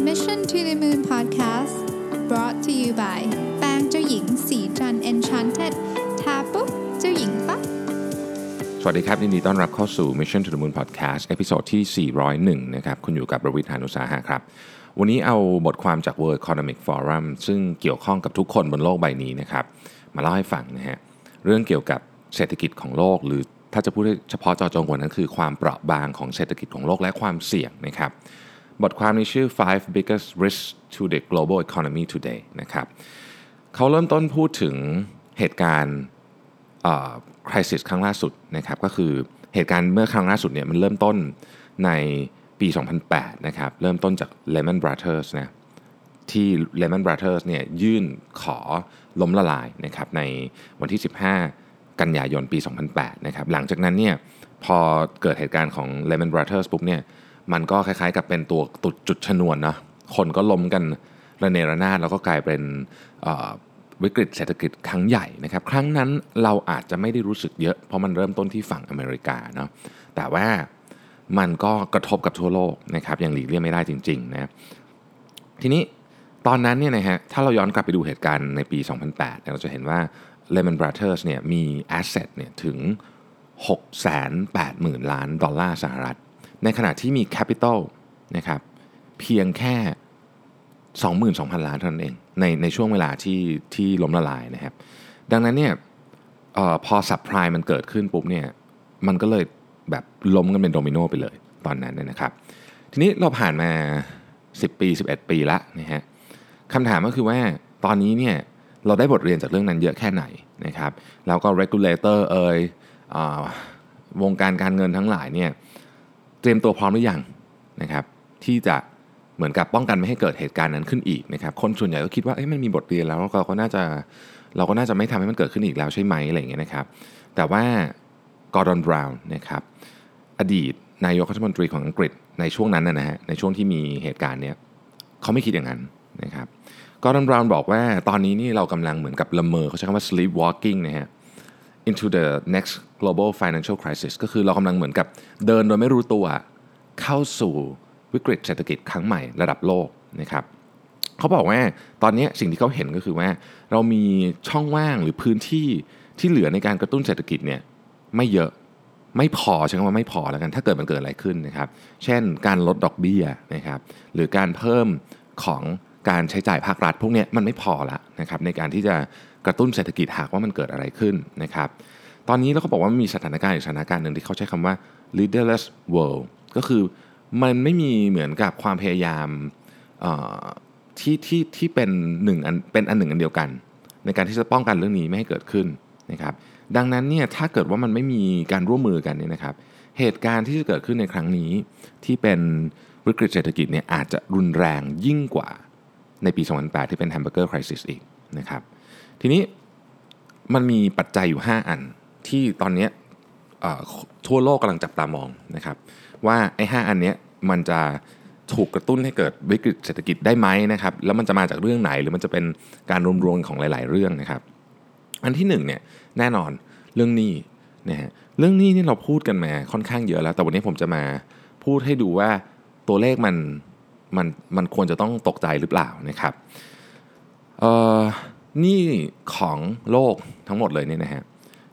Mission to the Moon Podcast brought to you by แป้งเจ้าหญิงศรีจันทร์ Enchanted ทาปุ๊บเจ้าหญิงปั๊บสวัสดีครับยินดีต้อนรับเข้าสู่ Mission to the Moon Podcast episode ที่ 401 นะครับ คุณอยู่กับรวิศ หาญอุตสาหะครับ วันนี้เอาบทความจาก World Economic Forum ซึ่งเกี่ยวข้องกับทุกคนบนโลกใบนี้นะครับ มาเล่าให้ฟังนะฮะ เรื่องเกี่ยวกับเศรษฐกิจของโลก หรือถ้าจะพูดเฉพาะเจาะจงกว่านั้นคือความเปราะบางของเศรษฐกิจของโลกและความเสี่ยงนะครับ บทความนี้ชื่อ five biggest risks to the global economy today นะครับเขาเริ่มต้นพูดถึงเหตุการณ์คริสิสครั้งล่าสุดนะครับก็คือเหตุการณ์เมื่อครั้งล่าสุดเนี่ยมันเริ่มต้นในปี 2008 นะครับเริ่มต้นจาก Lehman Brothers นะที่ Lehman Brothers เนี่ยยื่นขอล้มละลายนะครับในวันที่ 15 กันยายนปี 2008 นะครับหลังจากนั้นเนี่ยพอเกิดเหตุการณ์ของ Lehman Brothers ปุ๊บเนี่ย มันก็คล้ายๆ กับเป็นตัวตุดจุดชนวนนะคนก็ล้มกันระเนระนาดแล้วก็กลายเป็นวิกฤตเศรษฐกิจครั้งใหญ่นะครับ ครั้งนั้นเราอาจจะไม่ได้รู้สึกเยอะ เพราะมันเริ่มต้นที่ฝั่งอเมริกาเนาะแต่ว่ามันก็กระทบกับทั่วโลกนะครับอย่างหลีกเลี่ยงไม่ได้จริงๆนะทีนี้ตอนนั้นเนี่ยนะฮะถ้าเราย้อนกลับไปดูเหตุการณ์ในปี 2008 เราจะเห็นว่า Lehman Brothers เนี่ยมี asset เนี่ยถึง 680,000 ล้านดอลลาร์สหรัฐ ในขณะที่มี capital นะครับเพียงแค่ 22,000 ล้านเท่านั้นเองในในช่วงเวลาที่ที่ล้มละลายนะครับ ดังนั้นเนี่ยออพอสับไพรมันเกิดขึ้นปุ๊บเนี่ยมันก็เลยแบบล้มกันเป็นโดมิโนไปเลยตอนนั้นนนะครับ ทีนี้เราผ่านมา 10 ปี 11 ปีละนะฮะคำถามก็คือว่าตอนนี้เนี่ยเราได้บทเรียนจากเรื่องนั้นเยอะแค่ไหนนะครับ แล้วก็ regulator เอ่ยอาวงการการเงินทั้งหลายเนี่ย เตรียมตัวพร้อมหรือยังนะครับที่จะเหมือนกับป้องกันไม่ให้เกิดเหตุการณ์นั้นขึ้นอีกนะครับคนส่วนใหญ่ก็คิดว่าเอ้ยมันมีบทเรียนแล้วเราก็น่าจะเราก็น่าจะไม่ทำให้มันเกิดขึ้นอีกแล้วใช่ไหมอะไรอย่างเงี้ยนะครับแต่ว่ากอร์ดอนบราวน์นะครับอดีตนายกรัฐมนตรีของอังกฤษในช่วงนั้นนะฮะในช่วงที่มีเหตุการณ์เนี้ยเขาไม่คิดอย่างนั้นนะครับกอร์ดอนบราวน์บอกว่าตอนนี้นี่เรากำลังเหมือนกับละเมอเขาใช้คำว่า sleepwalking นะฮะ into the next global financial crisis ก็คือเรากำลังเหมือนกับเดินโดยไม่รู้ตัว เข้าสู่วิกฤตเศรษฐกิจครั้งใหม่ระดับโลกนะครับเขาบอกว่าตอนนี้สิ่งที่เขาเห็นก็คือว่า เรามีช่องว่างหรือพื้นที่ที่เหลือในการกระตุ้นเศรษฐกิจเนี่ยไม่เยอะไม่พอใช้คำว่าไม่พอแล้วกันถ้าเกิดมันเกิดอะไรขึ้นนะครับ เช่นการลดดอกเบี้ยนะครับหรือการเพิ่มของการใช้จ่ายภาครัฐพวกนี้มันไม่พอละนะครับในการที่จะ กระตุ้นเศรษฐกิจหากว่ามันเกิดอะไรขึ้นนะครับ ตอนนี้เราก็บอกว่ามีสถานการณ์อีกสถานการณ์หนึ่งที่เขาใช้คำว่า leaderless world ก็คือมันไม่มีเหมือนกับความพยายามที่ที่ที่เป็นหนึ่งอันเป็นอันหนึ่งอันเดียวกัน ในการที่จะป้องกันเรื่องนี้ไม่ให้เกิดขึ้นนะครับ ดังนั้นเนี่ยถ้าเกิดว่ามันไม่มีการร่วมมือกันเนี่ยนะครับ เหตุการณ์ที่จะเกิดขึ้นในครั้งนี้ ที่เป็นวิกฤตเศรษฐกิจเนี่ยอาจจะรุนแรงยิ่งกว่าในปี 2008 ที่เป็น hamburger crisis อีกนะครับ ทีนี้มันมีปัจจัยอยู่ 5 อันที่ตอนนี้ทั่วโลกกำลังจับตามองนะครับ ว่าไอ้หอันเนี้ยมันจะถูกกระตุ้นให้เกิดวิกฤตเศรษฐกิจได้ไหมนะครับ แล้วมันจะมาจากเรื่องไหนหรือมันจะเป็นการรวมๆของหลาย ๆ เรื่องนะครับ อันที่หนึ่งเนี่ยแน่นอนเรื่องหนี้นะฮะเรื่องหนี้นี่เราพูดกันมาค่อนข้างเยอะแล้ว แต่วันนี้ผมจะมาพูดให้ดูว่าตัวเลขมันมันมันควรจะต้องตกใจหรือเปล่านะครับเอ่อ หนี้ของโลกทั้งหมดเลยเนี่ยนะฮะ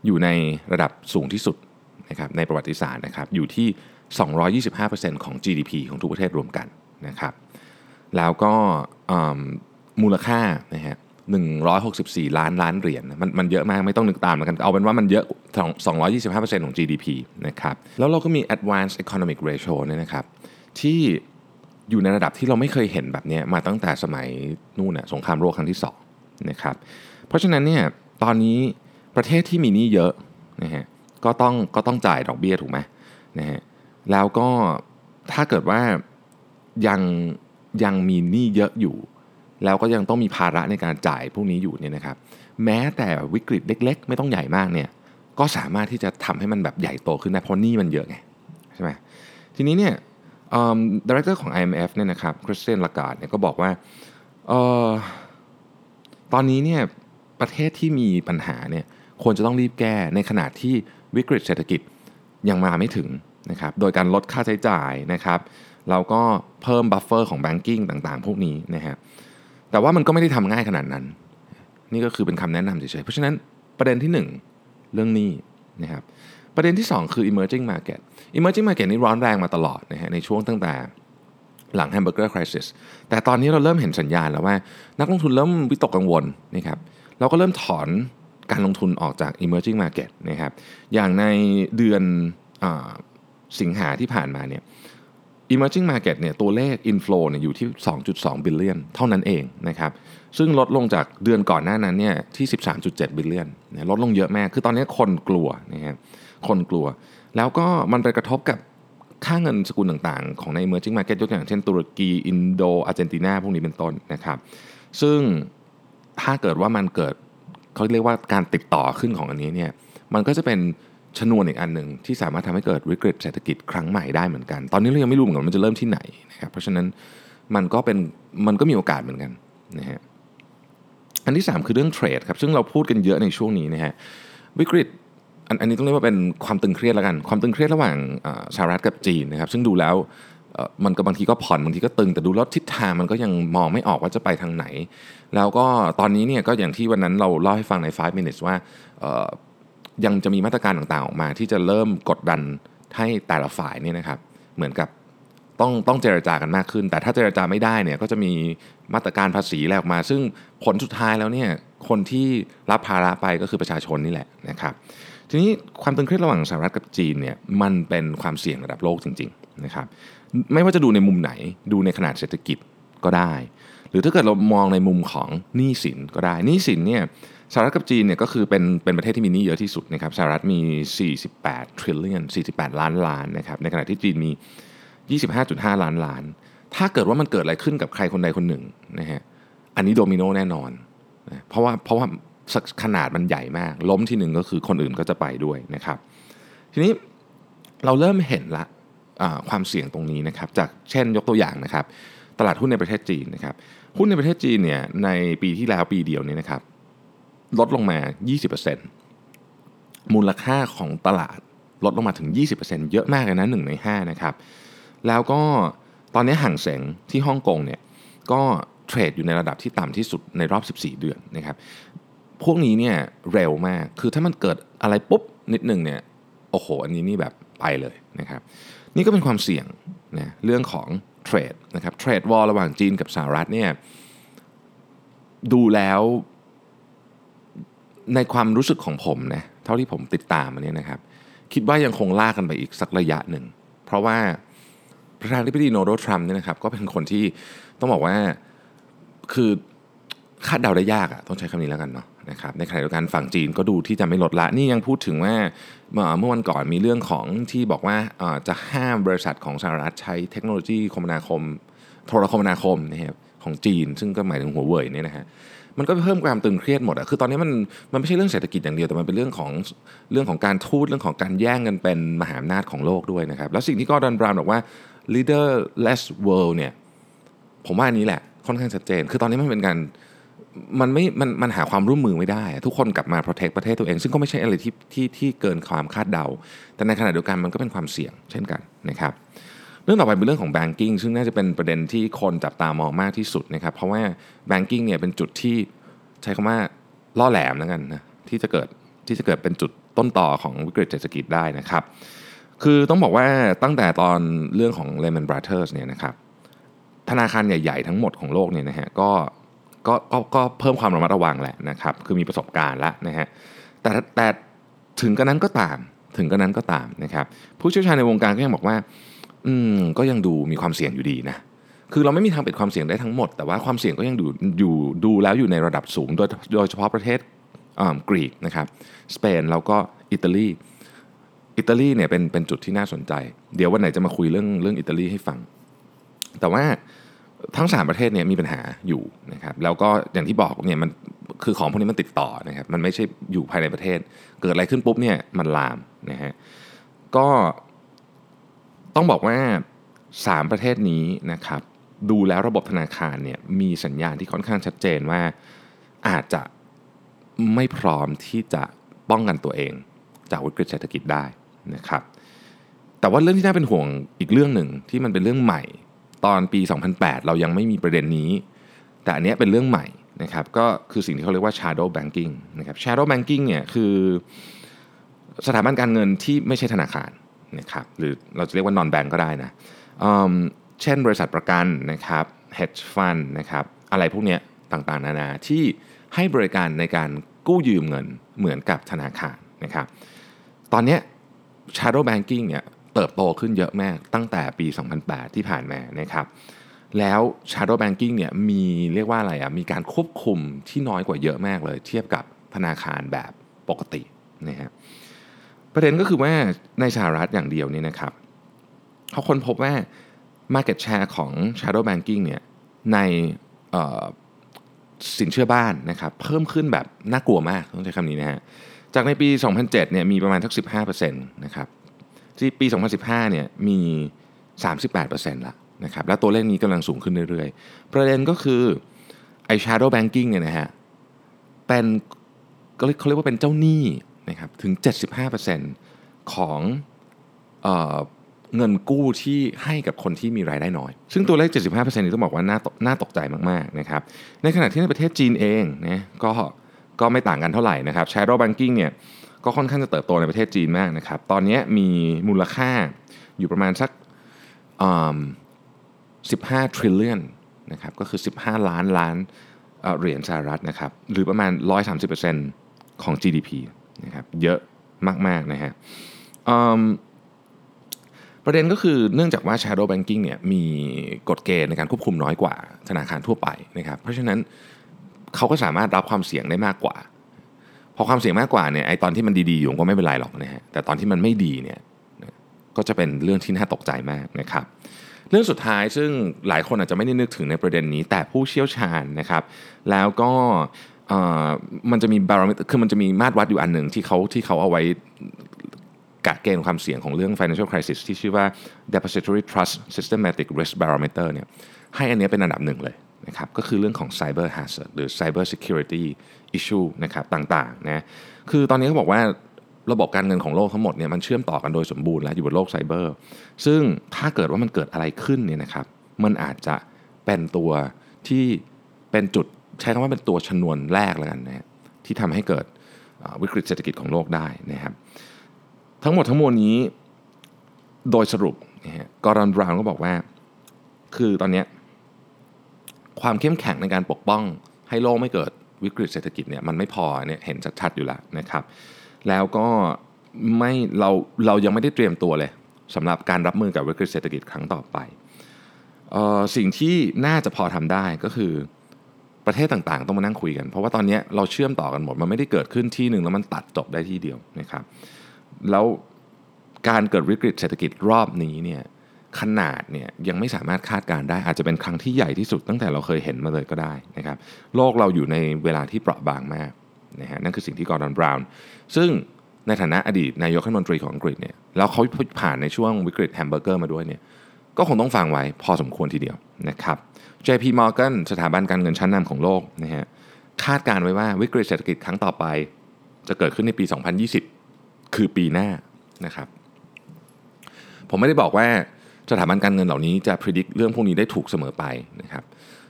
อยู่ในระดับสูงที่สุดนะครับในประวัติศาสตร์นะครับอยู่ที่ 225%ของ GDP ของทุกประเทศรวมกันนะครับแล้วก็มูลค่านะฮะ164 ล้านล้านเหรียญมันมันเยอะมากไม่ต้องนึกตามแล้วกันเอาเป็นว่ามันเยอะ 225%ของ GDP นะครับแล้วเราก็มี advanced economic ratio เนี่ยนะครับที่อยู่ในระดับที่เราไม่เคยเห็นแบบนี้มาตั้งแต่สมัยนู่นน่ะสงครามโลกครั้งที่ 2 นะครับ เพราะฉะนั้นเนี่ยตอนนี้ประเทศที่มีหนี้เยอะนะฮะก็ต้องก็ต้องจ่ายดอกเบี้ยถูกไหมนะฮะแล้วก็ถ้าเกิดว่ายังยังมีหนี้เยอะอยู่ แล้วก็ยังต้องมีภาระในการจ่ายพวกนี้อยู่เนี่ยนะครับ แม้แต่วิกฤตเล็ก ๆ ไม่ต้องใหญ่มากเนี่ยก็สามารถที่จะทำให้มันแบบใหญ่โตขึ้นได้เพราะหนี้มันเยอะไงใช่ไหมทีนี้เนี่ย director ของ IMF เนี่ยนะครับคริสตินลาการ์ดเนี่ยก็บอกว่า ตอนนี้เนี่ยประเทศที่มีปัญหาเนี่ยควรจะต้องรีบแก้ในขณะที่วิกฤตเศรษฐกิจยังมาไม่ถึงนะครับโดยการลดค่าใช้จ่ายนะครับเราก็เพิ่ม buffer ของ banking ต่างๆ พวกนี้นะฮะแต่ว่ามันก็ไม่ได้ทำง่ายขนาดนั้น นี่ก็คือเป็นคำแนะนำเฉยๆ เพราะฉะนั้นประเด็นที่ 1 เรื่องนี้นะครับประเด็นที่ 2 คือ emerging market emerging market นี่ร้อนแรงมาตลอดนะฮะในช่วงตั้งแต่ หลัง hamburger crisis แต่ตอนนี้เราเริ่มเห็นสัญญาณแล้วว่า นักลงทุนเริ่มวิตกกังวลนะครับเราก็เริ่มถอนการลงทุนออกจาก emerging market นะครับอย่างในเดือนอสิงหาที่ผ่านมาเนี่ย emerging market เนี่ยตัวเลข inflow เนี่ยอยู่ที่ 2.2 billion เท่านั้นเองนะครับซึ่งลดลงจากเดือนก่อนหน้านั้นเนี่ยที่ 13.7 billion นลดลงเยอะมาก คือตอนนี้คนกลัวนะฮะคนกลัว แล้วก็มันไปกระทบกับ ค่าเงินสกุลต่างๆ ของใน emerging market ยกตัวอย่างเช่นตุรกีอินโดอาร์เจนตินาพวกนี้เป็นต้นนะครับ ซึ่งถ้าเกิดว่ามันเกิดเขาเรียกว่าการติดต่อขึ้นของอันนี้เนี่ยมันก็จะเป็นชนวนอีกอันหนึ่งที่สามารถทำให้เกิดวิกฤตเศรษฐกิจครั้งใหม่ได้เหมือนกัน ตอนนี้เรายังไม่รู้เหมือนกันมันจะเริ่มที่ไหนนะครับเพราะฉะนั้นมันก็เป็นมันก็มีโอกาสเหมือนกันนะฮะอันที่ 3 คือเรื่องเทรดครับซึ่งเราพูดกันเยอะในช่วงนี้นะฮะวิกฤต อันอันนี้ต้องเรียกว่าเป็นความตึงเครียดแล้วกัน ความตึงเครียดระหว่างสหรัฐกับจีนนะครับ ซึ่งดูแล้วมันก็บางทีก็ผ่อนบางทีก็ตึงแต่ดูแล้วทิศทางมันก็ยังมองไม่ออกว่าจะไปทางไหน แล้วก็ตอนนี้เนี่ยก็อย่างที่วันนั้นเราเล่าให้ฟังใน 5 minutes ว่ายังจะมีมาตรการต่างๆออกมา ที่จะเริ่มกดดันให้แต่ละฝ่ายเนี่ยนะครับ เหมือนกับต้องต้องเจรจากันมากขึ้น แต่ถ้าเจรจาไม่ได้เนี่ยก็จะมีมาตรการภาษีอะไรออกมา ซึ่งผลสุดท้ายแล้วเนี่ยคนที่รับภาระไปก็คือประชาชนนี่แหละนะครับ ทีนี้ความตึงเครียดระหว่างสหรัฐกับจีนเนี่ยมันเป็นความเสี่ยงระดับโลกจริงๆนะครับไม่ว่าจะดูในมุมไหนดูในขนาดเศรษฐกิจก็ได้ หรือถ้าเกิดเรามองในมุมของหนี้สินก็ได้หนี้สินเนี่ยสหรัฐกับจีนเนี่ยก็คือเป็นเป็นประเทศที่มีหนี้เยอะที่สุดนะครับสหรัฐมี 48 trillion 48 ล้านล้านนะครับในขณะที่จีนมี 25.5 ล้านล้าน ถ้าเกิดว่ามันเกิดอะไรขึ้นกับใครคนใดคนหนึ่งนะฮะอันนี้โดมิโนแน่นอนนะเพราะว่าเพราะว่า ขนาดมันใหญ่มาก ล้มที่หนึ่งก็คือคนอื่นก็จะไปด้วยนะครับ ทีนี้เราเริ่มเห็นละความเสี่ยงตรงนี้นะครับ จากเช่นยกตัวอย่างนะครับ ตลาดหุ้นในประเทศจีนนะครับ หุ้นในประเทศจีนเนี่ยในปีที่แล้วปีเดียวนี้นะครับ ลดลงมา 20%มูลค่าของตลาดลดลงมาถึง 20%เยอะมากเลยนะ1ใน 5 นะครับ แล้วก็ตอนนี้ห่างเสงที่ฮ่องกงเนี่ยก็เทรดอยู่ในระดับที่ต่ำที่สุดในรอบ 14 เดือนนะครับ พวกนี้เนี่ยเร็วมาก คือถ้ามันเกิดอะไรปุ๊บนิดหนึ่งเนี่ยโอ้โห อันนี้นี่แบบไปเลยนะครับ นี่ก็เป็นความเสี่ยงนะเรื่องของเทรดนะครับเทรดวอลระหว่างจีนกับสหรัฐเนี่ยดูแล้วในความรู้สึกของผมนะเท่าที่ผมติดตามมันเนี่ยนะครับ คิดว่ายังคงลากกันไปอีกสักระยะหนึ่ง เพราะว่าประธานาธิบดีโนโดทรัมป์เนี่ยนะครับ ก็เป็นคนที่ต้องบอกว่าคือคาดเดาได้ยากอะต้องใช้คำนี้แล้วกันเนาะ นะครับในขณะเดียวกันฝั่งจีนก็ดูที่จะไม่ลดละ นี่ยังพูดถึงว่าเมื่อวันก่อนมีเรื่องของที่บอกว่าจะห้ามบริษัทของสหรัฐใช้เทคโนโลยีคมนาคม โทรคมนาคมนะครับของจีน ซึ่งก็หมายถึงหัวเว่ยเนี่ยนะฮะมันก็เพิ่มความตึงเครียดหมดอะคือตอนนี้มันมันไม่ใช่เรื่องเศรษฐกิจอย่างเดียวแต่มันเป็นเรื่องของเรื่องของการทูตเรื่องของการแย่งกันเป็นมหาอำนาจของโลกด้วยนะครับแล้วสิ่งที่กอร์ดอนบราวน์บอกว่า leaderless world เนี่ยผมว่าอันนี้แหละค่อนข้างชัดเจน คือตอนนี้มันเป็นการ มันไม่มันมันหาความร่วมมือไม่ได้ ทุกคนกลับมา protect ประเทศตัวเอง ซึ่งก็ไม่ใช่อะไรที่ที่ที่เกินความคาดเดา แต่ในขณะเดียวกันมันก็เป็นความเสี่ยงเช่นกันนะครับเรื่องต่อไปเป็นเรื่องของ banking ซึ่งน่าจะเป็นประเด็นที่คนจับตามองมากที่สุดนะครับเพราะว่า banking เนี่ยเป็นจุดที่ใช้คำว่าล่อแหลมแล้วกันนะที่จะเกิดที่จะเกิดเป็นจุดต้นต่อของวิกฤตเศรษฐกิจได้นะครับ คือต้องบอกว่าตั้งแต่ตอนเรื่องของ Lehman Brothers เนี่ยนะครับธนาคารใหญ่ ๆ ทั้งหมดของโลกเนี่ยนะฮะก็ ก็ก็ก็เพิ่มความระมัดระวังแหละนะครับ คือมีประสบการณ์แล้วนะฮะแต่แต่ถึงกระนั้นก็ตาม ถึงกระนั้นก็ตามนะครับ ผู้เชี่ยวชาญในวงการก็ยังบอกว่า อืมก็ยังดูมีความเสี่ยงอยู่ดีนะคือเราไม่มีทางปิดความเสี่ยงได้ทั้งหมด แต่ว่าความเสี่ยงก็ยังดูอยู่ดูแล้วอยู่ในระดับสูง โดยโดยเฉพาะประเทศกรีกนะครับสเปนแล้วก็อิตาลีอิตาลีเนี่ยเป็นเป็นจุดที่น่าสนใจ เดี๋ยววันไหนจะมาคุยเรื่องเรื่องอิตาลีให้ฟัง แต่ว่า ทั้ง 3 ประเทศเนี่ยมีปัญหาอยู่นะครับแล้วก็อย่างที่บอกเนี่ยมันคือของพวกนี้มันติดต่อนะครับมันไม่ใช่อยู่ภายในประเทศ เกิดอะไรขึ้นปุ๊บเนี่ยมันลามนะฮะก็ต้องบอกว่า 3 ประเทศนี้นะครับดูแล้วระบบธนาคารเนี่ยมีสัญญาณที่ค่อนข้างชัดเจนว่าอาจจะไม่พร้อมที่จะป้องกันตัวเอง จากวิกฤตเศรษฐกิจได้นะครับแต่ว่าเรื่องที่น่าเป็นห่วงอีกเรื่องหนึ่งที่มันเป็นเรื่องใหม่ ตอนปี 2008 เรายังไม่มีประเด็นนี้ แต่อันนี้เป็นเรื่องใหม่นะครับก็คือสิ่งที่เขาเรียกว่า shadow banking นะครับ shadow banking เนี่ยคือสถาบันการเงินที่ไม่ใช่ธนาคารนะครับหรือเราจะเรียกว่า non bank ก็ได้นะเช่นบริษัทประกันนะครับ hedge fund นะครับอะไรพวกนี้ต่างๆ นานาที่ให้บริการในการกู้ยืมเงินเหมือนกับธนาคารนะครับตอนนี้ shadow banking เนี่ย เติบโตขึ้นเยอะมากตั้งแต่ปี 2008 ที่ผ่านมานะครับ แล้ว shadow banking เนี่ยมีเรียกว่าอะไรอะมีการควบคุมที่น้อยกว่าเยอะมากเลย เทียบกับธนาคารแบบปกตินะฮะประเด็นก็คือว่าในสหรัฐอย่างเดียวนี่นะครับเขาค้นพบว่า Market Share ของ Shadow Banking เนี่ยในสินเชื่อบ้านนะครับเพิ่มขึ้นแบบน่ากลัวมากต้องใช้คำนี้นะฮะจากในปี 2007 เนี่ยมีประมาณทัก 15%นะครับ ที่ปี 2015 เนี่ยมี 38%ละนะครับและตัวเลขนี้กำลังสูงขึ้นเรื่อยๆ ประเด็นก็คือไอ้ shadow banking เนี่ยนะฮะเป็นเขาเรียกว่าเป็นเจ้าหนี้นะครับถึง 75%ของเออเงินกู้ที่ให้กับคนที่มีรายได้น้อย ซึ่งตัวเลข 75%นี้ต้องบอกว่าน่าน่าตกใจมากๆนะครับในขณะที่ในประเทศจีนเองนะก็ก็ไม่ต่างกันเท่าไหร่นะครับ shadow banking เนี่ย ก็ค่อนข้างจะเติบโตในประเทศจีนมากนะครับ ตอนนี้มีมูลค่าอยู่ประมาณสัก15 trillion นะครับก็คือ 15 ล้านล้านเหรียญสหรัฐนะครับหรือประมาณ 130%ของ GDP นะครับเยอะมากๆนะฮะประเด็นก็คือเนื่องจากว่า shadow banking เนี่ยมีกฎเกณฑ์ในการควบคุมน้อยกว่าธนาคารทั่วไปนะครับเพราะฉะนั้นเขาก็สามารถรับความเสี่ยงได้มากกว่า อความเสี่ยงมากกว่าเนี่ยไอตอนที่มันดีๆอยู่ก็ไม่เป็นไรหรอกนะฮะแต่ตอนที่มันไม่ดีเนี่ยก็จะเป็นเรื่องที่น่าตกใจมากนะครับ เรื่องสุดท้ายซึ่งหลายคนอาจจะไม่ได้นึกถึงในประเด็นนี้ แต่ผู้เชี่ยวชาญนะครับ แล้วก็มันจะมีบารมิตรคือมันจะมีมาตรวัดอยู่อันหนึ่งที่เขาที่เขาเอาไว้กะเกณฑ์ความเสี่ยงของเรื่อง financial crisis ที่ชื่อว่า depository trust systematic risk barometer เนี่ยให้อันนี้เป็นอันดับหนึ่งเลยนะครับก็คือเรื่องของ cyber hazard หรือ cyber security issue นะครับต่างๆนะคือตอนนี้เขาบอกว่าระบบการเงินของโลกทั้งหมดเนี่ยมันเชื่อมต่อกันโดยสมบูรณ์แล้วอยู่บนโลกไซเบอร์ ซึ่งถ้าเกิดว่ามันเกิดอะไรขึ้นเนี่ยนะครับ มันอาจจะเป็นตัวที่เป็นจุดใช้คำว่าเป็นตัวชนวนแรกแล้วกันนะที่ทำให้เกิดวิกฤตเศรษฐกิจของโลกได้นะครับ ทั้งหมดทั้งมวลนี้โดยสรุปนะฮะกอรันบราวน์ก็บอกว่า คือตอนนี้ความเข้มแข็งในการปกป้องให้โลกไม่เกิด วิกฤตเศรษฐกิจเนี่ยมันไม่พอเนี่ยเห็นชัดๆอยู่แล้วนะครับ แล้วก็ไม่เราเรายังไม่ได้เตรียมตัวเลยสำหรับการรับมือกับวิกฤตเศรษฐกิจครั้งต่อไปออสิ่งที่น่าจะพอทำได้ก็คือประเทศต่างๆ ต้องมานั่งคุยกัน เพราะว่าตอนนี้เราเชื่อมต่อกันหมด มันไม่ได้เกิดขึ้นที่หนึ่งแล้วมันตัดจบได้ที่เดียวนะครับ แล้วการเกิดวิกฤตเศรษฐกิจรอบนี้เนี่ย ขนาดเนี่ยยังไม่สามารถคาดการณ์ได้ อาจจะเป็นครั้งที่ใหญ่ที่สุดตั้งแต่เราเคยเห็นมาเลยก็ได้นะครับโลกเราอยู่ในเวลาที่เปราะบางมากนะฮะนั่นคือสิ่งที่กอร์ดอนบราวน์ซึ่งในฐานะอดีตนายกรัฐมนตรีของอังกฤษเนี่ยแล้วเขาผ่านในช่วงวิกฤตแฮมเบอร์เกอร์มาด้วยเนี่ยก็คงต้องฟังไว้พอสมควรทีเดียวนะครับ JP Morgan สถาบันการเงินชั้นนำของโลกนะฮะคาดการณ์ไว้ว่าวิกฤตเศรษฐกิจครั้งต่อไป จะเกิดขึ้นในปี 2020 คือปีหน้านะครับ ผมไม่ได้บอกว่า สถาบันการเงินเหล่านี้จะพิจิตรเรื่องพวกนี้ได้ถูกเสมอไปนะครับ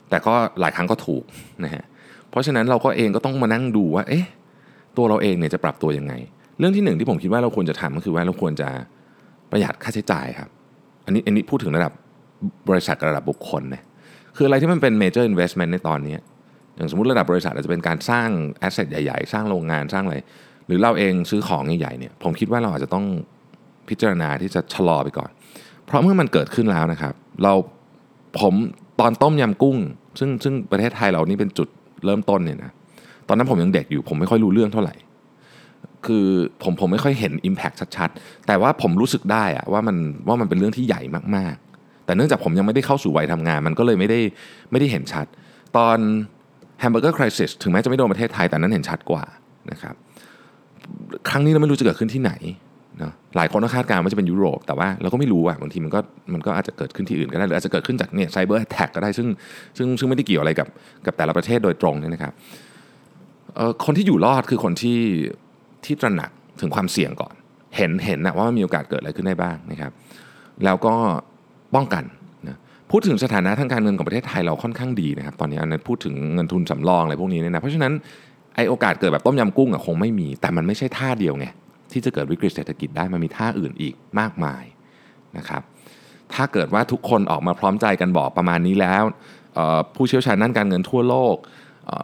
แต่ก็หลายครั้งก็ถูกนะฮะเพราะฉะนั้นเราก็เองก็ต้องมานั่งดูว่าเอ๊ะตัวเราเองเนี่ยจะปรับตัวยังไง เรื่องที่หนึ่งที่ผมคิดว่าเราควรจะทำก็คือว่าเราควรจะประหยัดค่าใช้จ่ายครับอันนี้อันนี้พูดถึงระดับบริษัทกับระดับบุคคลนะคืออะไรที่มันเป็น major investment ในตอนนี้ อย่างสมมติระดับบริษัทอาจจะเป็นการสร้าง asset ใหญ่ๆ สร้างโรงงานสร้างอะไร หรือเราเองซื้อของใหญ่ๆเนี่ยผมคิดว่าเราอาจจะต้องพิจารณาที่จะชะลอไปก่อน เพราะเมื่อมันเกิดขึ้นแล้วนะครับ เราผมตอนต้มยำกุ้ง ซึ่งซึ่งประเทศไทยเรานี่เป็นจุดเริ่มต้นเนี่ยนะตอนนั้นผมยังเด็กอยู่ ผมไม่ค่อยรู้เรื่องเท่าไหร่ คือผมผมไม่ค่อยเห็น Impact ชัดๆ แต่ว่าผมรู้สึกได้อะว่ามันว่ามันเป็นเรื่องที่ใหญ่มากๆ แต่เนื่องจากผมยังไม่ได้เข้าสู่วัยทำงาน มันก็เลยไม่ได้ไม่ได้เห็นชัด ตอน Hamburger Crisis ถึงแม้จะไม่โดนประเทศไทยแต่นั้นเห็นชัดกว่านะครับครั้งนี้เราไม่รู้จะเกิดขึ้นที่ไหน หลายคนก็คาดการณ์ว่าจะเป็นยุโรป แต่ว่าเราก็ไม่รู้อะบางทีมันก็มันก็อาจจะเกิดขึ้นที่อื่นก็ได้หรืออาจจะเกิดขึ้นจากเนี่ยไซเบอร์แท็กก็ได้ซึ่งซึ่งซึ่งไม่ได้เกี่ยวอะไรกับกับแต่ละประเทศโดยตรงเนี่ยนะครับคนที่อยู่รอดคือคนที่ที่ตระหนักถึงความเสี่ยงก่อน เห็นเห็นนะว่ามันมีโอกาสเกิดอะไรขึ้นได้บ้างนะครับ แล้วก็ป้องกันนะพูดถึงสถานะทางการเงินของประเทศไทยเราค่อนข้างดีนะครับ ตอนนี้อันนั้นพูดถึงเงินทุนสำรองอะไรพวกนี้เนี่ยนะเพราะฉะนั้นไอโอกาสเกิดแบบต้มยำกุ้งอะคงไม่มี แต่มันไม่ใช่ท่าเดียวไง ที่จะเกิดวิกฤตเศรษฐกิจได้มันมีท่าอื่นอีกมากมายนะครับถ้าเกิดว่าทุกคนออกมาพร้อมใจกันบอกประมาณนี้แล้ว ผู้เชี่ยวชาญด้านการเงินทั่วโลก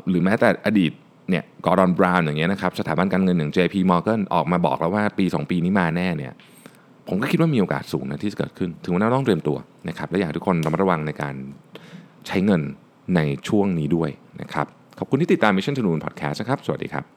หรือแม้แต่อดีตเนี่ยกอร์ดอนบราวน์อย่างเงี้ยนะครับสถาบันการเงินอย่าง JP Morgan ออกมาบอกแล้วว่าปี 2 ปีนี้มาแน่เนี่ยผมก็คิดว่ามีโอกาสสูงนะที่จะเกิดขึ้น ถึงวันนั้นต้องเตรียมตัวนะครับและอยากให้ทุกคนระมัดระวังในการใช้เงินในช่วงนี้ด้วยนะครับขอบคุณที่ติดตาม Mission to the Moon Podcast นะครับ สวัสดีครับ